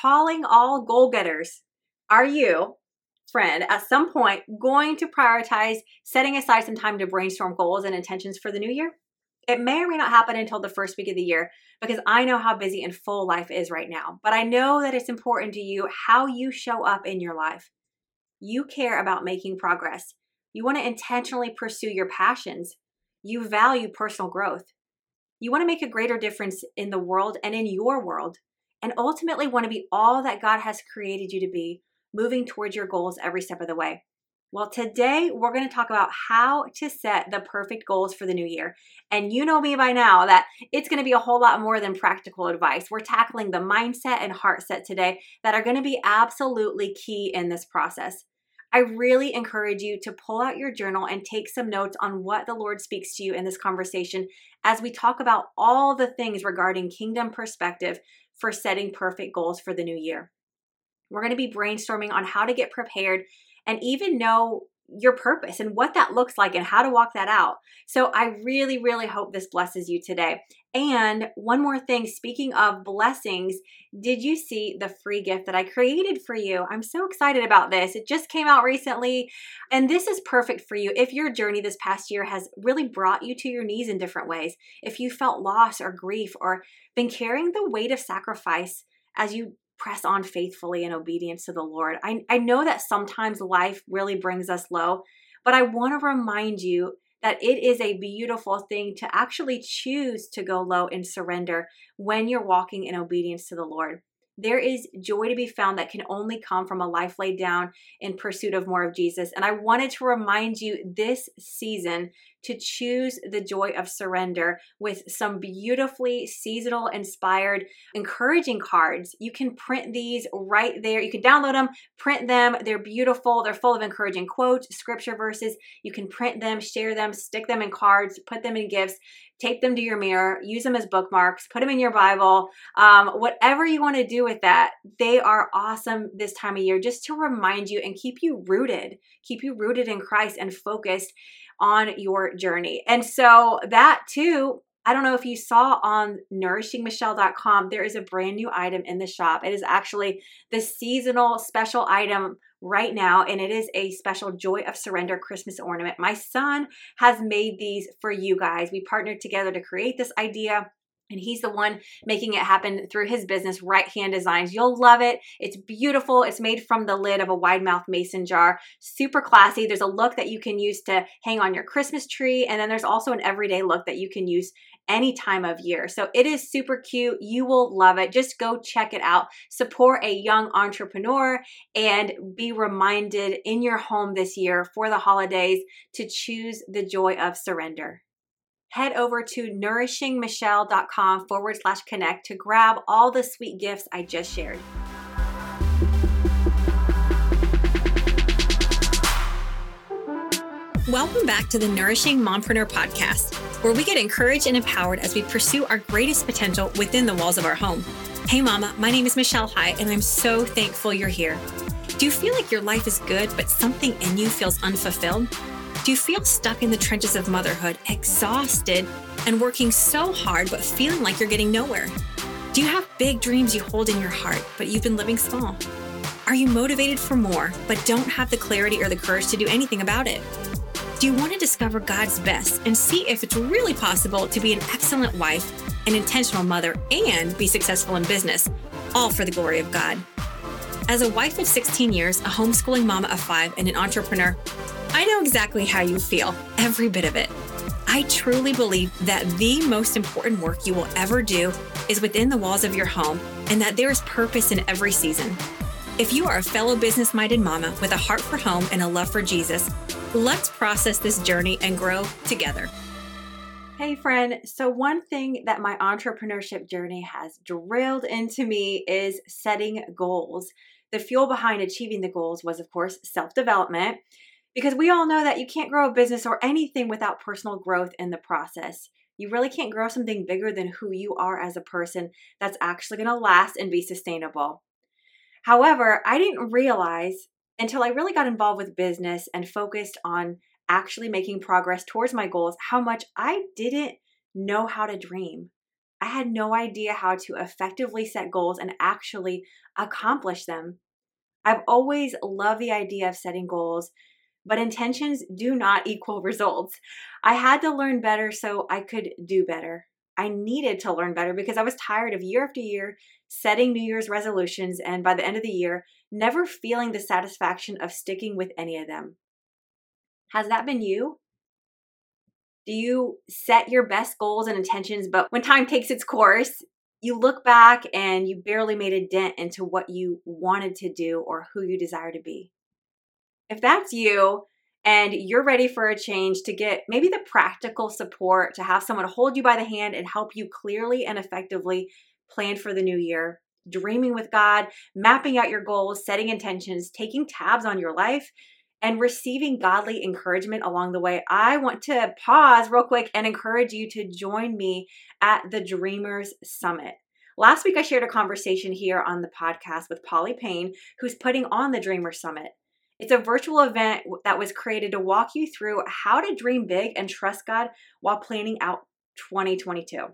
calling all goal getters. Are you, friend, at some point going to prioritize setting aside some time to brainstorm goals and intentions for the new year? It may or may not happen until the first week of the year because I know how busy and full life is right now. But I know that it's important to you how you show up in your life. You care about making progress. You want to intentionally pursue your passions. You value personal growth. You want to make a greater difference in the world and in your world, and ultimately want to be all that God has created you to be, moving towards your goals every step of the way. Well, today we're going to talk about how to set the perfect goals for the new year. And you know me by now that it's going to be a whole lot more than practical advice. We're tackling the mindset and heart set today that are going to be absolutely key in this process. I really encourage you to pull out your journal and take some notes on what the Lord speaks to you in this conversation as we talk about all the things regarding kingdom perspective for setting perfect goals for the new year. We're going to be brainstorming on how to get prepared and even know your purpose and what that looks like and how to walk that out. So I really, really hope this blesses you today. And one more thing, speaking of blessings, did you see the free gift that I created for you? I'm so excited about this. It just came out recently, and this is perfect for you if your journey this past year has really brought you to your knees in different ways. If you felt loss or grief or been carrying the weight of sacrifice as you press on faithfully in obedience to the Lord. I, I know that sometimes life really brings us low, but I want to remind you that it is a beautiful thing to actually choose to go low and surrender when you're walking in obedience to the Lord. There is joy to be found that can only come from a life laid down in pursuit of more of Jesus. And I wanted to remind you this season to choose the joy of surrender with some beautifully seasonal inspired encouraging cards. You can print these right there. You can download them, print them. They're beautiful. They're full of encouraging quotes, scripture verses. You can print them, share them, stick them in cards, put them in gifts tape them to your mirror, use them as bookmarks, put them in your Bible, um, whatever you want to do with that. They are awesome this time of year just to remind you and keep you rooted, keep you rooted in Christ and focused on your journey. And so that too, I don't know if you saw on nourishingmichelle.com, there is a brand new item in the shop. It is actually the seasonal special item right now, and it is a special Joy of Surrender Christmas ornament. My son has made these for you guys. We partnered together to create this idea. And he's the one making it happen through his business, Right Hand Designs. You'll love it. It's beautiful. It's made from the lid of a wide mouth mason jar. Super classy. There's a look that you can use to hang on your Christmas tree. And then there's also an everyday look that you can use any time of year. So it is super cute. You will love it. Just go check it out. Support a young entrepreneur and be reminded in your home this year for the holidays to choose the joy of surrender head over to nourishingmichelle.com forward slash connect to grab all the sweet gifts I just shared. Welcome back to the Nourishing Mompreneur podcast, where we get encouraged and empowered as we pursue our greatest potential within the walls of our home. Hey, Mama, my name is Michelle High, and I'm so thankful you're here. Do you feel like your life is good, but something in you feels unfulfilled? Do you feel stuck in the trenches of motherhood, exhausted and working so hard, but feeling like you're getting nowhere? Do you have big dreams you hold in your heart, but you've been living small? Are you motivated for more, but don't have the clarity or the courage to do anything about it? Do you want to discover God's best and see if it's really possible to be an excellent wife, an intentional mother, and be successful in business, all for the glory of God? As a wife of 16 years, a homeschooling mama of five, and an entrepreneur, I know exactly how you feel, every bit of it. I truly believe that the most important work you will ever do is within the walls of your home and that there is purpose in every season. If you are a fellow business minded mama with a heart for home and a love for Jesus, let's process this journey and grow together. Hey, friend. So, one thing that my entrepreneurship journey has drilled into me is setting goals. The fuel behind achieving the goals was, of course, self development because we all know that you can't grow a business or anything without personal growth in the process. You really can't grow something bigger than who you are as a person that's actually to last and be sustainable. However, I didn't realize until I really got involved with business and focused on actually making progress towards my goals how much I didn't know how to dream. I had no idea how to effectively set goals and actually accomplish them. I've always loved the idea of setting goals, but intentions do not equal results. I had to learn better so I could do better. I needed to learn better because I was tired of year after year setting New Year's resolutions and by the end of the year, never feeling the satisfaction of sticking with any of them. Has that been you? Do you set your best goals and intentions, but when time takes its course, you look back and you barely made a dent into what you wanted to do or who you desire to be? If that's you, and you're ready for a change to get maybe the practical support to have someone hold you by the hand and help you clearly and effectively plan for the new year, dreaming with God, mapping out your goals, setting intentions, taking tabs on your life, and receiving godly encouragement along the way, I want to pause real quick and encourage you to join me at the Dreamers Summit. Last week, I shared a conversation here on the podcast with Polly Payne, who's putting on the Dreamers Summit. It's a virtual event that was created to walk you through how to dream big and trust God while planning out 2022.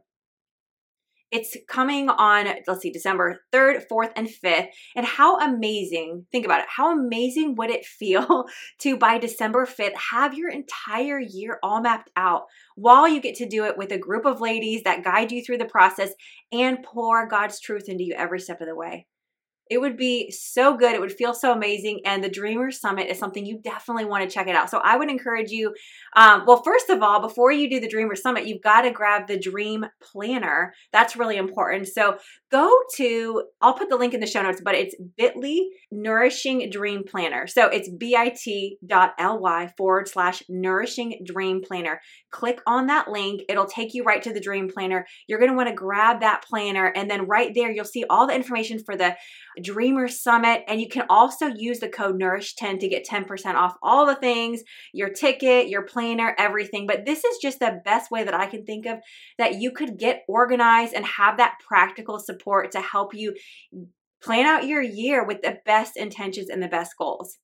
It's coming on, let's see, December 3rd, 4th, and 5th. And how amazing, think about it, how amazing would it feel to by December 5th have your entire year all mapped out while you get to do it with a group of ladies that guide you through the process and pour God's truth into you every step of the way? It would be so good. It would feel so amazing. And the Dreamer Summit is something you definitely want to check it out. So I would encourage you, um, well, first of all, before you do the Dreamer Summit, you've got to grab the Dream Planner. That's really important. So go to, I'll put the link in the show notes, but it's bit.ly Nourishing Dream Planner. So it's bit.ly forward slash Nourishing Dream Planner. Click on that link. It'll take you right to the Dream Planner. You're going to want to grab that planner. And then right there, you'll see all the information for the Dreamer Summit. And you can also use the code Nourish10 to get 10% off all the things your ticket, your planner, everything. But this is just the best way that I can think of that you could get organized and have that practical support to help you plan out your year with the best intentions and the best goals.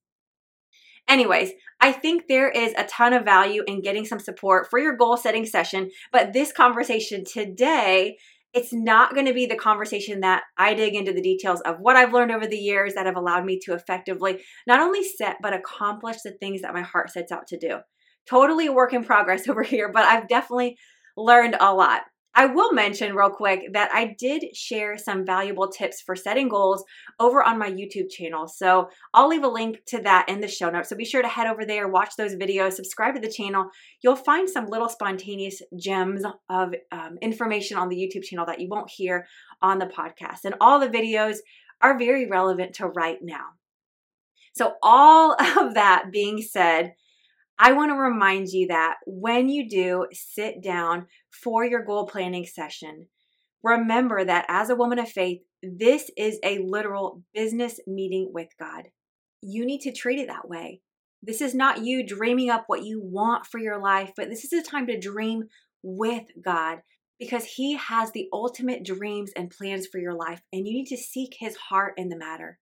Anyways, I think there is a ton of value in getting some support for your goal setting session, but this conversation today it's not going to be the conversation that I dig into the details of what I've learned over the years that have allowed me to effectively not only set but accomplish the things that my heart sets out to do. Totally a work in progress over here, but I've definitely learned a lot. I will mention real quick that I did share some valuable tips for setting goals over on my YouTube channel. So I'll leave a link to that in the show notes. So be sure to head over there, watch those videos, subscribe to the channel. You'll find some little spontaneous gems of um, information on the YouTube channel that you won't hear on the podcast. And all the videos are very relevant to right now. So, all of that being said, I want to remind you that when you do sit down for your goal planning session, remember that as a woman of faith, this is a literal business meeting with God. You need to treat it that way. This is not you dreaming up what you want for your life, but this is a time to dream with God because He has the ultimate dreams and plans for your life, and you need to seek His heart in the matter.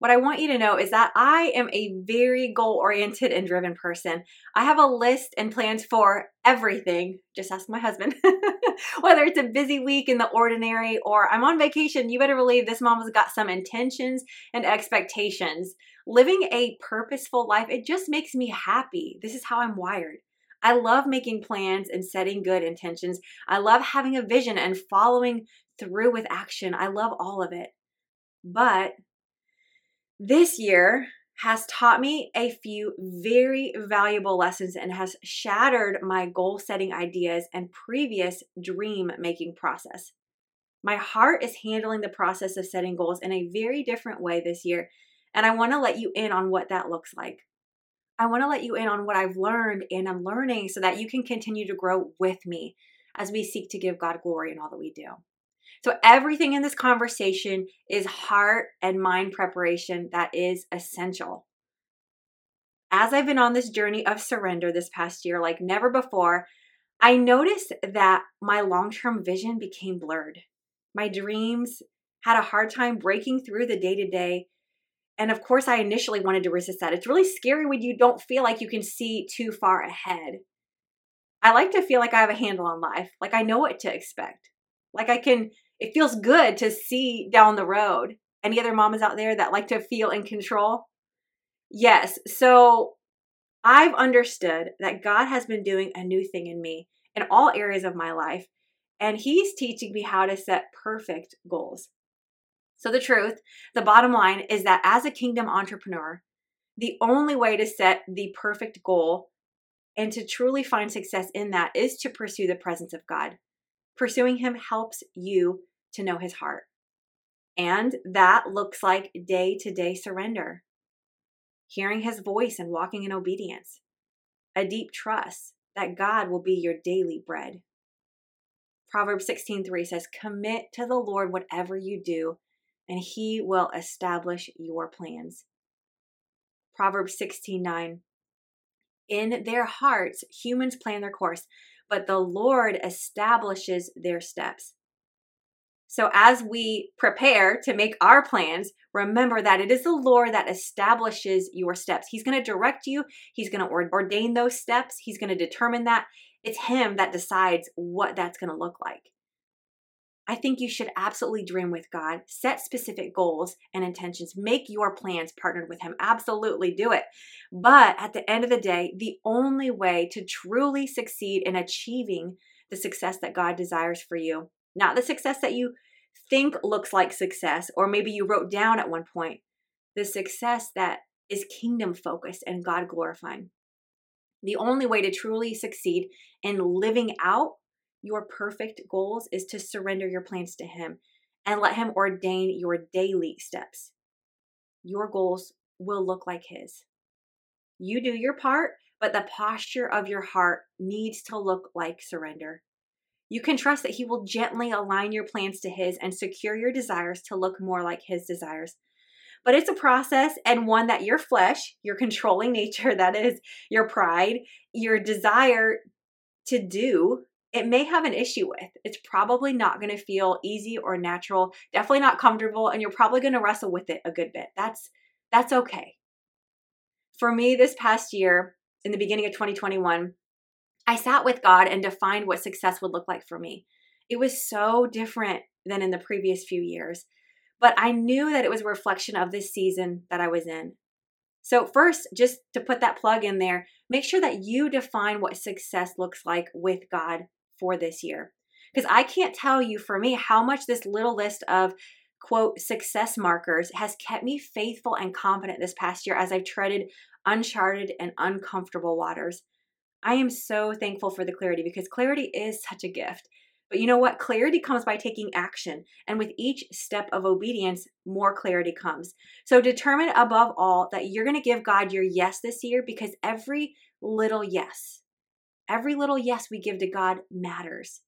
What I want you to know is that I am a very goal oriented and driven person. I have a list and plans for everything. Just ask my husband. Whether it's a busy week in the ordinary or I'm on vacation, you better believe this mom has got some intentions and expectations. Living a purposeful life, it just makes me happy. This is how I'm wired. I love making plans and setting good intentions. I love having a vision and following through with action. I love all of it. But this year has taught me a few very valuable lessons and has shattered my goal setting ideas and previous dream making process. My heart is handling the process of setting goals in a very different way this year, and I want to let you in on what that looks like. I want to let you in on what I've learned and I'm learning so that you can continue to grow with me as we seek to give God glory in all that we do. So, everything in this conversation is heart and mind preparation that is essential. As I've been on this journey of surrender this past year, like never before, I noticed that my long term vision became blurred. My dreams had a hard time breaking through the day to day. And of course, I initially wanted to resist that. It's really scary when you don't feel like you can see too far ahead. I like to feel like I have a handle on life, like I know what to expect. Like I can, it feels good to see down the road. Any other mamas out there that like to feel in control? Yes. So I've understood that God has been doing a new thing in me in all areas of my life, and He's teaching me how to set perfect goals. So, the truth, the bottom line is that as a kingdom entrepreneur, the only way to set the perfect goal and to truly find success in that is to pursue the presence of God. Pursuing Him helps you to know His heart. And that looks like day to day surrender, hearing His voice and walking in obedience, a deep trust that God will be your daily bread. Proverbs 16:3 says, "Commit to the Lord whatever you do, and he will establish your plans." Proverbs 16:9 In their hearts humans plan their course, but the Lord establishes their steps. So, as we prepare to make our plans, remember that it is the Lord that establishes your steps. He's going to direct you, He's going to ordain those steps, He's going to determine that. It's Him that decides what that's going to look like. I think you should absolutely dream with God, set specific goals and intentions, make your plans partnered with Him. Absolutely do it. But at the end of the day, the only way to truly succeed in achieving the success that God desires for you not the success that you think looks like success, or maybe you wrote down at one point, the success that is kingdom focused and God glorifying. The only way to truly succeed in living out your perfect goals is to surrender your plans to Him and let Him ordain your daily steps. Your goals will look like His. You do your part, but the posture of your heart needs to look like surrender. You can trust that He will gently align your plans to His and secure your desires to look more like His desires. But it's a process and one that your flesh, your controlling nature, that is, your pride, your desire to do, it may have an issue with. It's probably not going to feel easy or natural, definitely not comfortable, and you're probably going to wrestle with it a good bit. That's that's okay. For me this past year, in the beginning of 2021, I sat with God and defined what success would look like for me. It was so different than in the previous few years, but I knew that it was a reflection of this season that I was in. So, first, just to put that plug in there, make sure that you define what success looks like with God for this year. Because I can't tell you for me how much this little list of quote success markers has kept me faithful and confident this past year as I've treaded uncharted and uncomfortable waters. I am so thankful for the clarity because clarity is such a gift. But you know what? Clarity comes by taking action. And with each step of obedience, more clarity comes. So determine above all that you're going to give God your yes this year because every little yes, every little yes we give to God matters.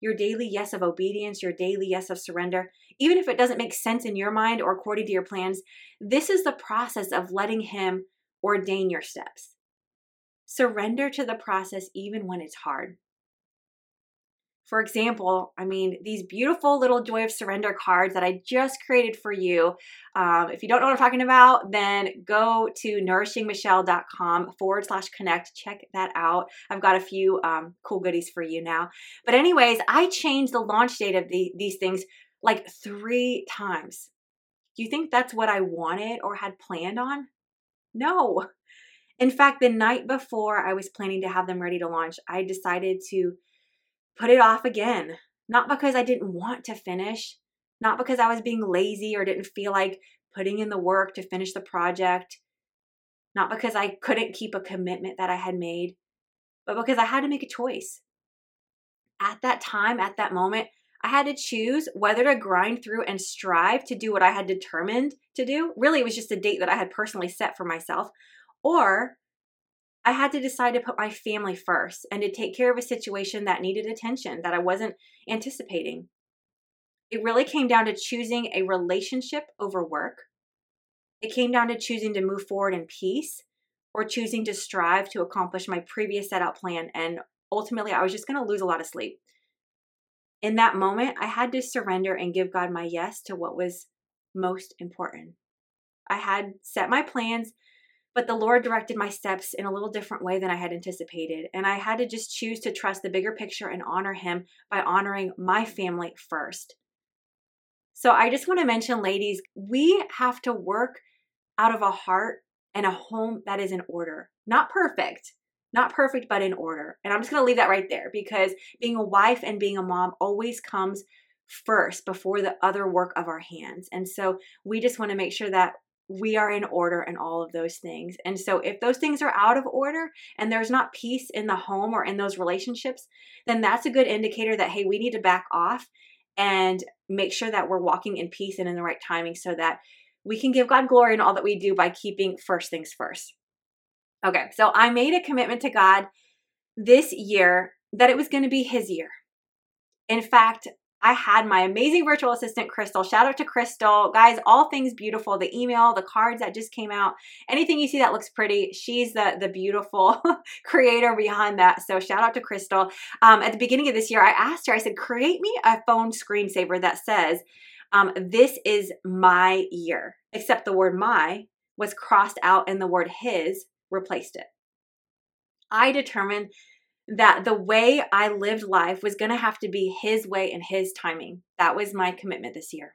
Your daily yes of obedience, your daily yes of surrender, even if it doesn't make sense in your mind or according to your plans, this is the process of letting Him ordain your steps. Surrender to the process even when it's hard. For example, I mean, these beautiful little Joy of Surrender cards that I just created for you. Um, if you don't know what I'm talking about, then go to nourishingmichelle.com forward slash connect. Check that out. I've got a few um, cool goodies for you now. But, anyways, I changed the launch date of the, these things like three times. Do you think that's what I wanted or had planned on? No, in fact, the night before I was planning to have them ready to launch, I decided to put it off again. Not because I didn't want to finish, not because I was being lazy or didn't feel like putting in the work to finish the project, not because I couldn't keep a commitment that I had made, but because I had to make a choice. At that time, at that moment, I had to choose whether to grind through and strive to do what I had determined to do. Really, it was just a date that I had personally set for myself, or I had to decide to put my family first and to take care of a situation that needed attention that I wasn't anticipating. It really came down to choosing a relationship over work. It came down to choosing to move forward in peace or choosing to strive to accomplish my previous set out plan. And ultimately, I was just going to lose a lot of sleep. In that moment, I had to surrender and give God my yes to what was most important. I had set my plans But the Lord directed my steps in a little different way than I had anticipated. And I had to just choose to trust the bigger picture and honor Him by honoring my family first. So I just want to mention, ladies, we have to work out of a heart and a home that is in order. Not perfect, not perfect, but in order. And I'm just going to leave that right there because being a wife and being a mom always comes first before the other work of our hands. And so we just want to make sure that we are in order and all of those things. And so if those things are out of order and there's not peace in the home or in those relationships, then that's a good indicator that, hey, we need to back off and make sure that we're walking in peace and in the right timing so that we can give God glory in all that we do by keeping first things first. Okay, so I made a commitment to God this year that it was going to be His year. In fact, I had my amazing virtual assistant, Crystal. Shout out to Crystal. Guys, all things beautiful. The email, the cards that just came out, anything you see that looks pretty, she's the, the beautiful creator behind that. So shout out to Crystal. Um, at the beginning of this year, I asked her, I said, create me a phone screensaver that says, um, this is my year, except the word my was crossed out and the word his replaced it. I determined that the way I lived life was going to have to be his way and his timing. That was my commitment this year.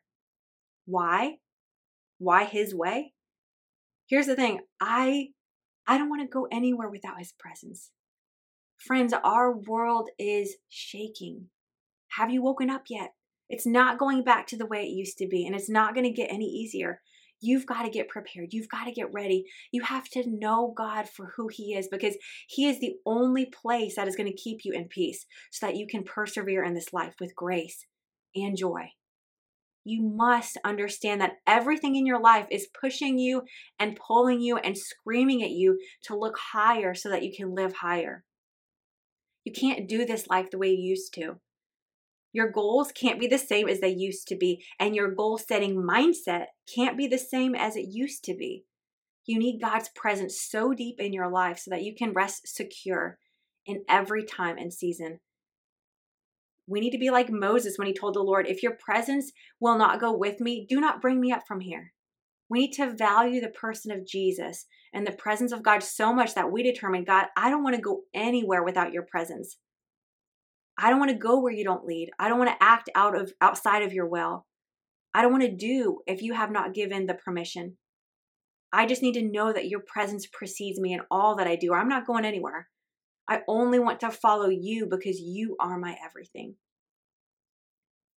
Why? Why his way? Here's the thing. I I don't want to go anywhere without his presence. Friends, our world is shaking. Have you woken up yet? It's not going back to the way it used to be, and it's not going to get any easier. You've got to get prepared. You've got to get ready. You have to know God for who He is because He is the only place that is going to keep you in peace so that you can persevere in this life with grace and joy. You must understand that everything in your life is pushing you and pulling you and screaming at you to look higher so that you can live higher. You can't do this life the way you used to. Your goals can't be the same as they used to be, and your goal setting mindset can't be the same as it used to be. You need God's presence so deep in your life so that you can rest secure in every time and season. We need to be like Moses when he told the Lord, If your presence will not go with me, do not bring me up from here. We need to value the person of Jesus and the presence of God so much that we determine, God, I don't want to go anywhere without your presence. I don't want to go where you don't lead. I don't want to act out of outside of your will. I don't want to do if you have not given the permission. I just need to know that your presence precedes me in all that I do. I'm not going anywhere. I only want to follow you because you are my everything.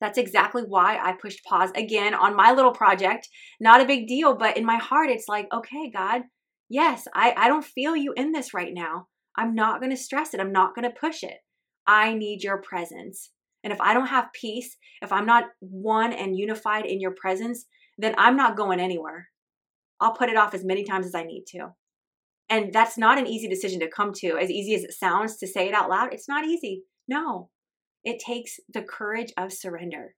That's exactly why I pushed pause again on my little project. Not a big deal, but in my heart, it's like, okay, God, yes, I, I don't feel you in this right now. I'm not going to stress it. I'm not going to push it. I need your presence. And if I don't have peace, if I'm not one and unified in your presence, then I'm not going anywhere. I'll put it off as many times as I need to. And that's not an easy decision to come to. As easy as it sounds to say it out loud, it's not easy. No, it takes the courage of surrender.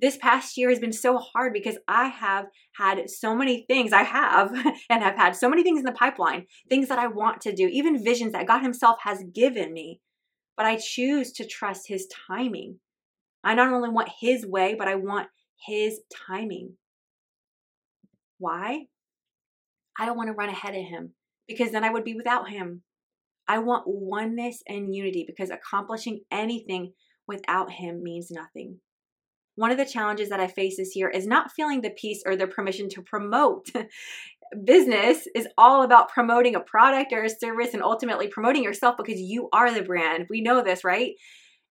This past year has been so hard because I have had so many things I have and have had so many things in the pipeline, things that I want to do, even visions that God Himself has given me but I choose to trust His timing. I not only want His way, but I want His timing. Why? I don't want to run ahead of Him because then I would be without Him. I want oneness and unity because accomplishing anything without Him means nothing. One of the challenges that I face this year is not feeling the peace or the permission to promote business is all about promoting a product or a service and ultimately promoting yourself because you are the brand. We know this, right?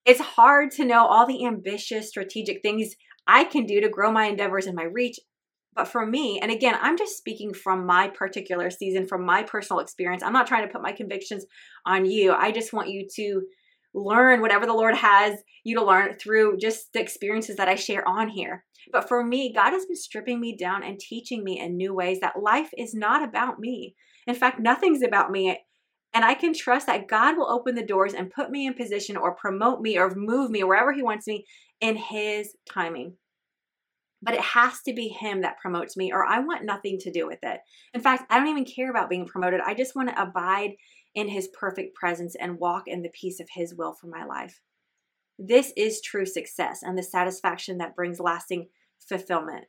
It's hard to know all the ambitious, strategic things I can do to grow my endeavors and my reach. But for me, and again, I'm just speaking from my particular season, from my personal experience. I'm not trying to put my convictions on you. I just want you to learn whatever the Lord has you to learn through just the experiences that I share on here. But for me, God has been stripping me down and teaching me in new ways that life is not about me. In fact, nothing's about me. And I can trust that God will open the doors and put me in position or promote me or move me wherever He wants me in His timing. But it has to be Him that promotes me, or I want nothing to do with it. In fact, I don't even care about being promoted. I just want to abide in His perfect presence and walk in the peace of His will for my life. This is true success and the satisfaction that brings lasting fulfillment.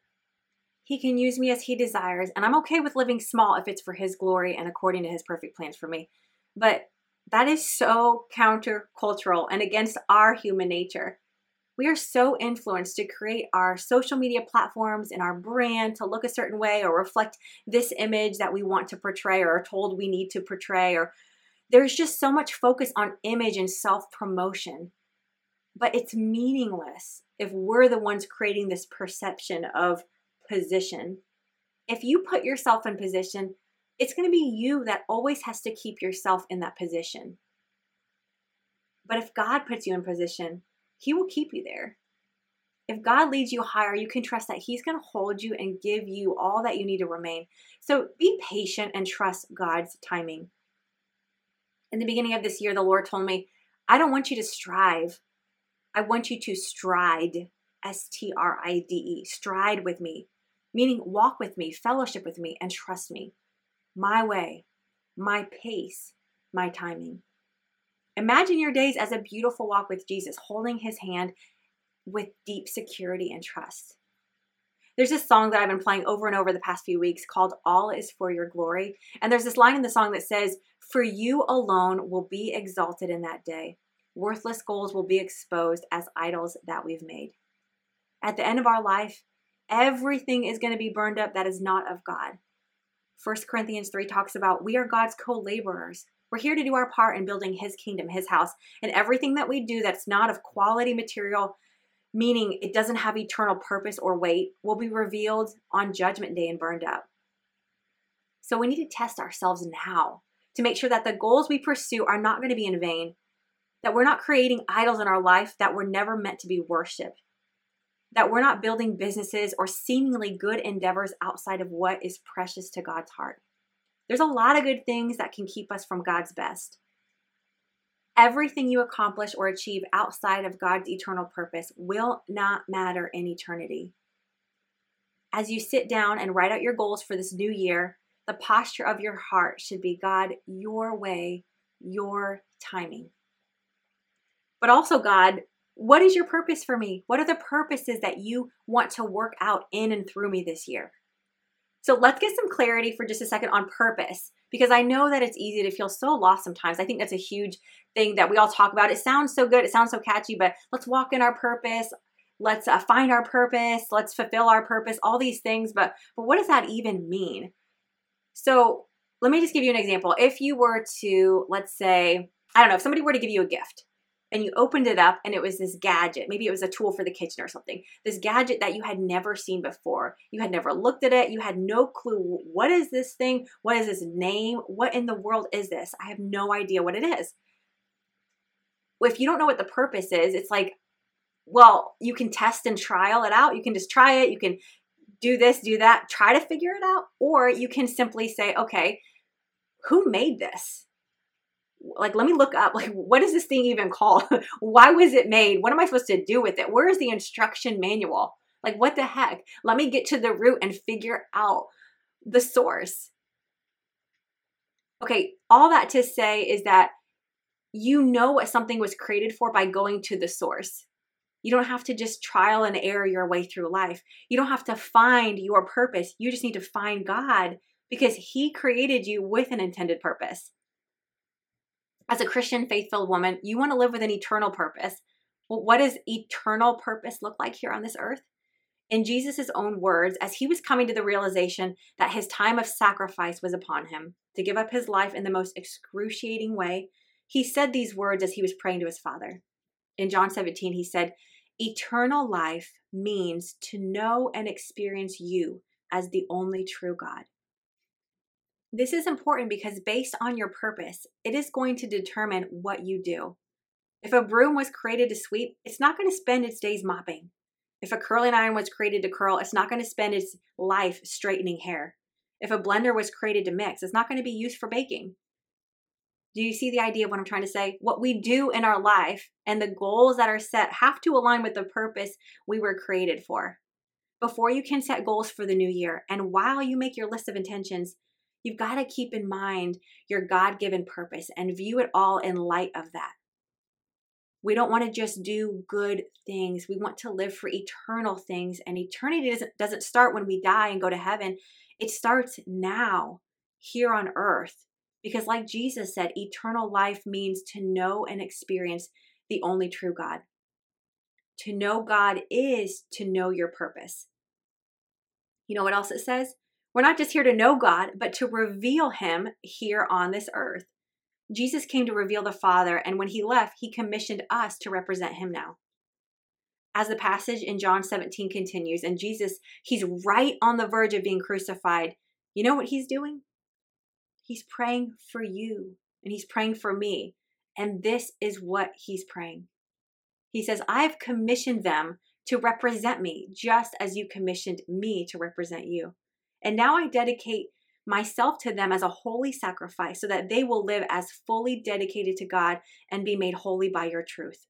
He can use me as He desires, and I'm okay with living small if it's for His glory and according to His perfect plans for me. But that is so countercultural and against our human nature. We are so influenced to create our social media platforms and our brand to look a certain way or reflect this image that we want to portray or are told we need to portray. Or there's just so much focus on image and self promotion. But it's meaningless if we're the ones creating this perception of position. If you put yourself in position, it's going to be you that always has to keep yourself in that position. But if God puts you in position, He will keep you there. If God leads you higher, you can trust that He's going to hold you and give you all that you need to remain. So be patient and trust God's timing. In the beginning of this year, the Lord told me, I don't want you to strive. I want you to stride, S T R I D E, stride with me, meaning walk with me, fellowship with me, and trust me my way, my pace, my timing. Imagine your days as a beautiful walk with Jesus, holding his hand with deep security and trust. There's this song that I've been playing over and over the past few weeks called All is for Your Glory. And there's this line in the song that says, For you alone will be exalted in that day. Worthless goals will be exposed as idols that we've made. At the end of our life, everything is going to be burned up that is not of God. 1 Corinthians 3 talks about we are God's co laborers. We're here to do our part in building His kingdom, His house. And everything that we do that's not of quality material, meaning it doesn't have eternal purpose or weight, will be revealed on Judgment Day and burned up. So we need to test ourselves now to make sure that the goals we pursue are not going to be in vain, that we're not creating idols in our life that were never meant to be worshiped, that we're not building businesses or seemingly good endeavors outside of what is precious to God's heart. There's a lot of good things that can keep us from God's best. Everything you accomplish or achieve outside of God's eternal purpose will not matter in eternity. As you sit down and write out your goals for this new year, the posture of your heart should be God, your way, your timing. But also, God, what is your purpose for me? What are the purposes that you want to work out in and through me this year? So let's get some clarity for just a second on purpose because I know that it's easy to feel so lost sometimes. I think that's a huge thing that we all talk about. It sounds so good, it sounds so catchy, but let's walk in our purpose. Let's uh, find our purpose. Let's fulfill our purpose. All these things, but but what does that even mean? So let me just give you an example. If you were to, let's say, I don't know, if somebody were to give you a gift, and you opened it up and it was this gadget. Maybe it was a tool for the kitchen or something. This gadget that you had never seen before. You had never looked at it. You had no clue. What is this thing? What is this name? What in the world is this? I have no idea what it is. If you don't know what the purpose is, it's like, well, you can test and trial it out. You can just try it. You can do this, do that, try to figure it out. Or you can simply say, okay, who made this? Like let me look up like what is this thing even called? Why was it made? What am i supposed to do with it? Where is the instruction manual? Like what the heck? Let me get to the root and figure out the source. Okay all that to say is that you know what something was created for by going to the source. You don't have to just trial and error your way through life. You don't have to find your purpose. You just need to find god because he created you with an intended purpose as a Christian faith filled woman, you want to live with an eternal purpose. Well, what does eternal purpose look like here on this earth? In Jesus' own words, as he was coming to the realization that his time of sacrifice was upon him to give up his life in the most excruciating way, he said these words as he was praying to his Father. In John 17, he said, Eternal life means to know and experience you as the only true God. This is important because based on your purpose, it is going to determine what you do. If a broom was created to sweep, it's not going to spend its days mopping. If a curling iron was created to curl, it's not going to spend its life straightening hair. If a blender was created to mix, it's not going to be used for baking. Do you see the idea of what I'm trying to say? What we do in our life and the goals that are set have to align with the purpose we were created for. Before you can set goals for the new year, and while you make your list of intentions, You've got to keep in mind your God given purpose and view it all in light of that. We don't want to just do good things. We want to live for eternal things. And eternity doesn't, doesn't start when we die and go to heaven, it starts now, here on earth. Because, like Jesus said, eternal life means to know and experience the only true God. To know God is to know your purpose. You know what else it says? We're not just here to know God, but to reveal Him here on this earth. Jesus came to reveal the Father, and when he left, he commissioned us to represent him now. As the passage in John 17 continues, and Jesus, he's right on the verge of being crucified. You know what he's doing? He's praying for you, and he's praying for me. And this is what he's praying. He says, I've commissioned them to represent me, just as you commissioned me to represent you. And now I dedicate myself to them as a holy sacrifice so that they will live as fully dedicated to God and be made holy by your truth.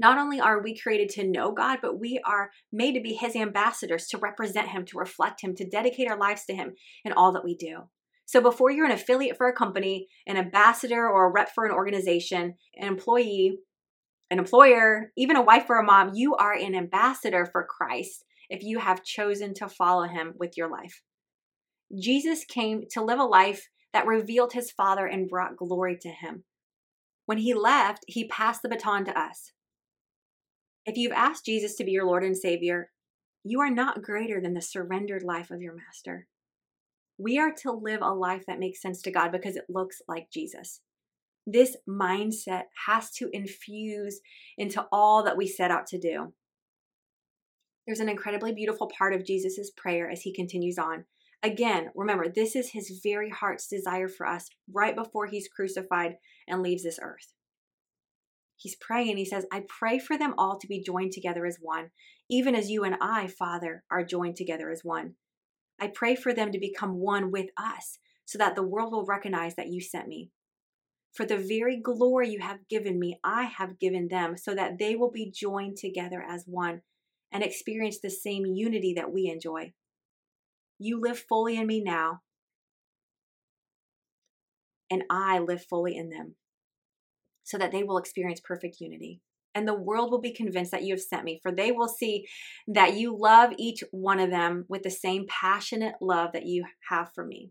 Not only are we created to know God, but we are made to be His ambassadors, to represent Him, to reflect Him, to dedicate our lives to Him in all that we do. So before you're an affiliate for a company, an ambassador or a rep for an organization, an employee, an employer, even a wife or a mom, you are an ambassador for Christ if you have chosen to follow Him with your life. Jesus came to live a life that revealed his Father and brought glory to him. When he left, he passed the baton to us. If you've asked Jesus to be your Lord and Savior, you are not greater than the surrendered life of your Master. We are to live a life that makes sense to God because it looks like Jesus. This mindset has to infuse into all that we set out to do. There's an incredibly beautiful part of Jesus' prayer as he continues on. Again, remember, this is his very heart's desire for us right before he's crucified and leaves this earth. He's praying and he says, I pray for them all to be joined together as one, even as you and I, Father, are joined together as one. I pray for them to become one with us so that the world will recognize that you sent me. For the very glory you have given me, I have given them so that they will be joined together as one and experience the same unity that we enjoy. You live fully in me now, and I live fully in them, so that they will experience perfect unity. And the world will be convinced that you have sent me, for they will see that you love each one of them with the same passionate love that you have for me.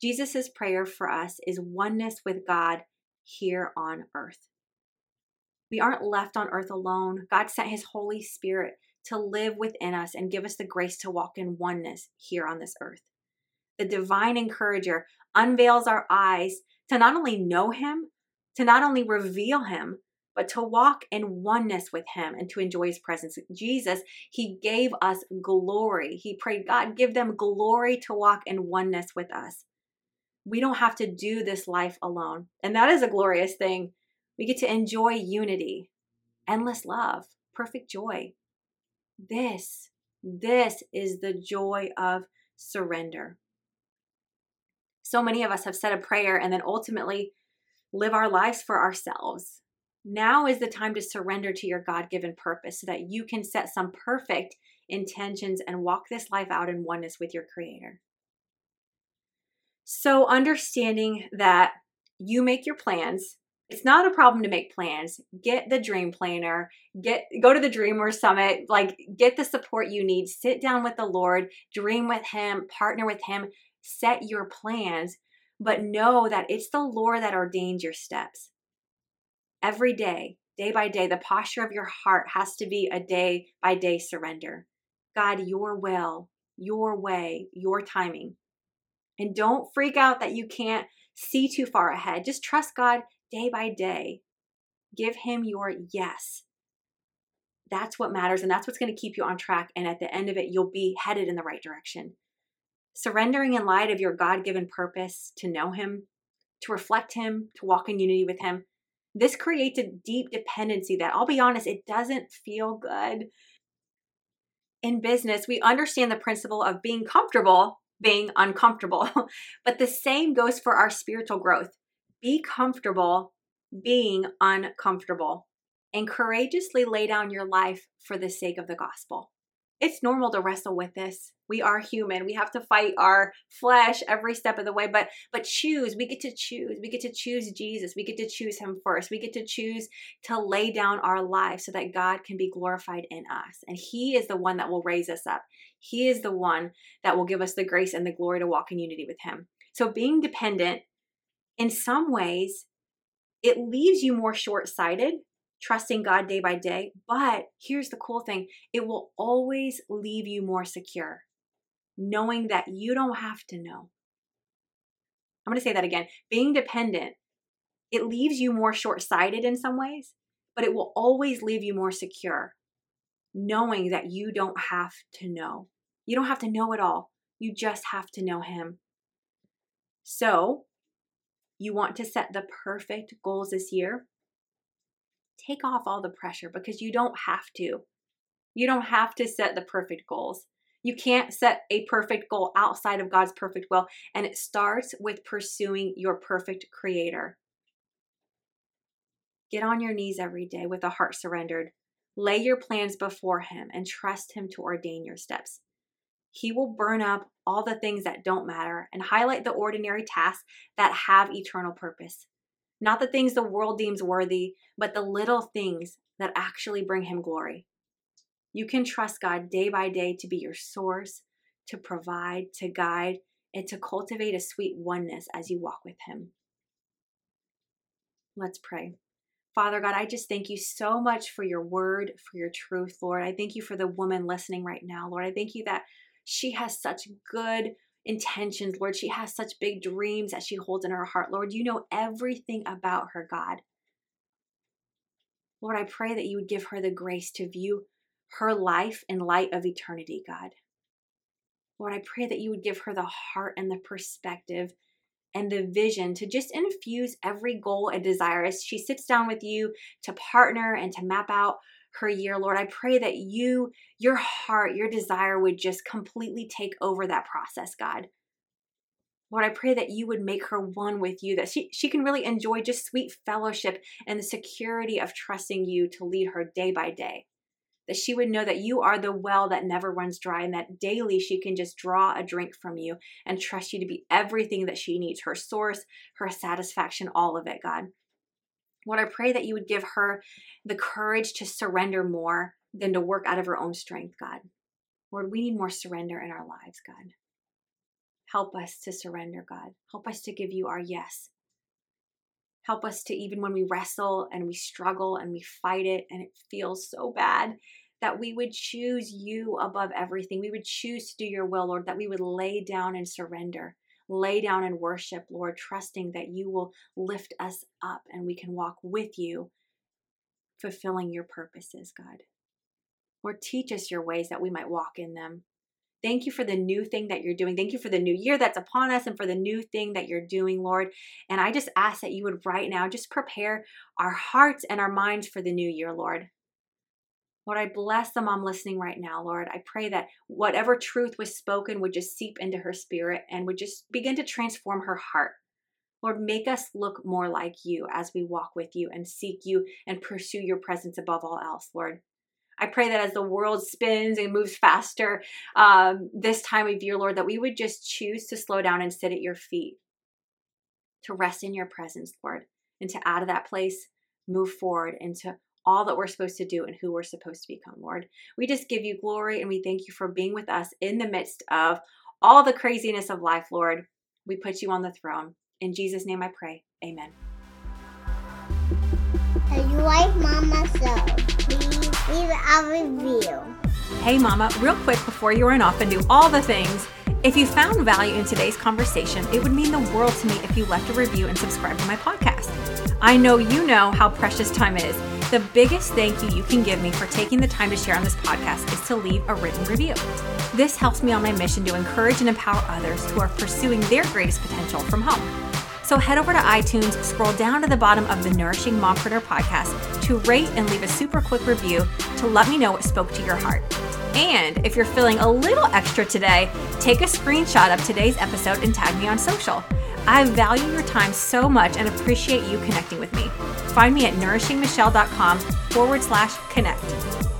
Jesus' prayer for us is oneness with God here on earth. We aren't left on earth alone. God sent his Holy Spirit to live within us and give us the grace to walk in oneness here on this earth. The divine encourager unveils our eyes to not only know him, to not only reveal him, but to walk in oneness with him and to enjoy his presence. Jesus, he gave us glory. He prayed, God, give them glory to walk in oneness with us. We don't have to do this life alone. And that is a glorious thing. We get to enjoy unity, endless love, perfect joy. This, this is the joy of surrender. So many of us have said a prayer and then ultimately live our lives for ourselves. Now is the time to surrender to your God given purpose so that you can set some perfect intentions and walk this life out in oneness with your Creator. So, understanding that you make your plans it's not a problem to make plans. Get the dream planner, get go to the dreamer summit, like get the support you need. Sit down with the Lord, dream with him, partner with him, set your plans, but know that it's the Lord that ordains your steps. Every day, day by day, the posture of your heart has to be a day by day surrender. God, your will, your way, your timing. And don't freak out that you can't see too far ahead. Just trust God day by day. Give Him your yes. That's what matters, and that's what's going to keep you on track. And at the end of it, you'll be headed in the right direction. Surrendering in light of your God given purpose to know Him, to reflect Him, to walk in unity with Him. This creates a deep dependency that I'll be honest, it doesn't feel good. In business, we understand the principle of being comfortable being uncomfortable, but the same goes for our spiritual growth. Be comfortable being uncomfortable and courageously lay down your life for the sake of the gospel. it's normal to wrestle with this. We are human. We have to fight our flesh every step of the way, but but choose. We get to choose. We get to choose Jesus. We get to choose him first. We get to choose to lay down our life so that God can be glorified in us. And he is the one that will raise us up. He is the one that will give us the grace and the glory to walk in unity with him. So being dependent in some ways it leaves you more short-sighted trusting God day by day. But here's the cool thing it will always leave you more secure, knowing that you don't have to know. I'm going to say that again. Being dependent, it leaves you more short sighted in some ways, but it will always leave you more secure, knowing that you don't have to know. You don't have to know it all. You just have to know Him. So, you want to set the perfect goals this year? take off all the pressure because you don't have to. You don't have to set the perfect goals. You can't set a perfect goal outside of God's perfect will. And it starts with pursuing your perfect creator. Get on your knees every day with a heart surrendered. Lay your plans before Him and trust Him to ordain your steps. He will burn up all the things that don't matter and highlight the ordinary tasks that have eternal purpose. Not the things the world deems worthy, but the little things that actually bring Him glory. You can trust God day by day to be your source, to provide, to guide, and to cultivate a sweet oneness as you walk with Him. Let's pray. Father God, I just thank you so much for your word, for your truth, Lord. I thank you for the woman listening right now, Lord. I thank you that she has such good intentions, Lord. She has such big dreams that she holds in her heart, Lord. You know everything about her, God. Lord, I pray that you would give her the grace to view her life in light of eternity, God. Lord, I pray that you would give her the heart and the perspective and the vision to just infuse every goal and desire as she sits down with you to partner and to map out her year, Lord. I pray that you, your heart, your desire would just completely take over that process, God. Lord, I pray that you would make her one with you, that she, she can really enjoy just sweet fellowship and the security of trusting you to lead her day by day. That she would know that you are the well that never runs dry, and that daily she can just draw a drink from you and trust you to be everything that she needs her source, her satisfaction, all of it, God. Lord, I pray that you would give her the courage to surrender more than to work out of her own strength, God. Lord, we need more surrender in our lives, God. Help us to surrender, God. Help us to give you our yes. Help us to, even when we wrestle and we struggle and we fight it and it feels so bad, that we would choose you above everything. We would choose to do your will, Lord, that we would lay down and surrender lay down and worship, Lord, trusting that you will lift us up and we can walk with you, fulfilling your purposes, God. Lord, teach us your ways that we might walk in them. Thank you for the new thing that you're doing. Thank you for the new year that's upon us and for the new thing that you're doing, Lord. And I just ask that you would right now just prepare our hearts and our minds for the new year, Lord. Lord, I bless the mom listening right now, Lord. I pray that whatever truth was spoken would just seep into her spirit and would just begin to transform her heart. Lord, make us look more like you as we walk with you and seek you and pursue your presence above all else, Lord. I pray that as the world spins and moves faster um, this time of year, Lord, that we would just choose to slow down and sit at your feet, to rest in your presence, Lord, and to out of that place move forward into all that we're supposed to do and who we're supposed to become, Lord. We just give you glory and we thank you for being with us in the midst of all the craziness of life, Lord. We put you on the throne. In Jesus' name I pray. Amen. If you like Mama So, please leave a review. Hey, Mama, real quick before you run off and do all the things, if you found value in today's conversation, it would mean the world to me if you left a review and subscribed to my podcast. I know you know how precious time is the biggest thank you you can give me for taking the time to share on this podcast is to leave a written review. This helps me on my mission to encourage and empower others who are pursuing their greatest potential from home. So head over to iTunes, scroll down to the bottom of the Nourishing Mompreneur podcast to rate and leave a super quick review to let me know what spoke to your heart. And if you're feeling a little extra today, take a screenshot of today's episode and tag me on social. I value your time so much and appreciate you connecting with me. Find me at nourishingmichelle.com forward slash connect.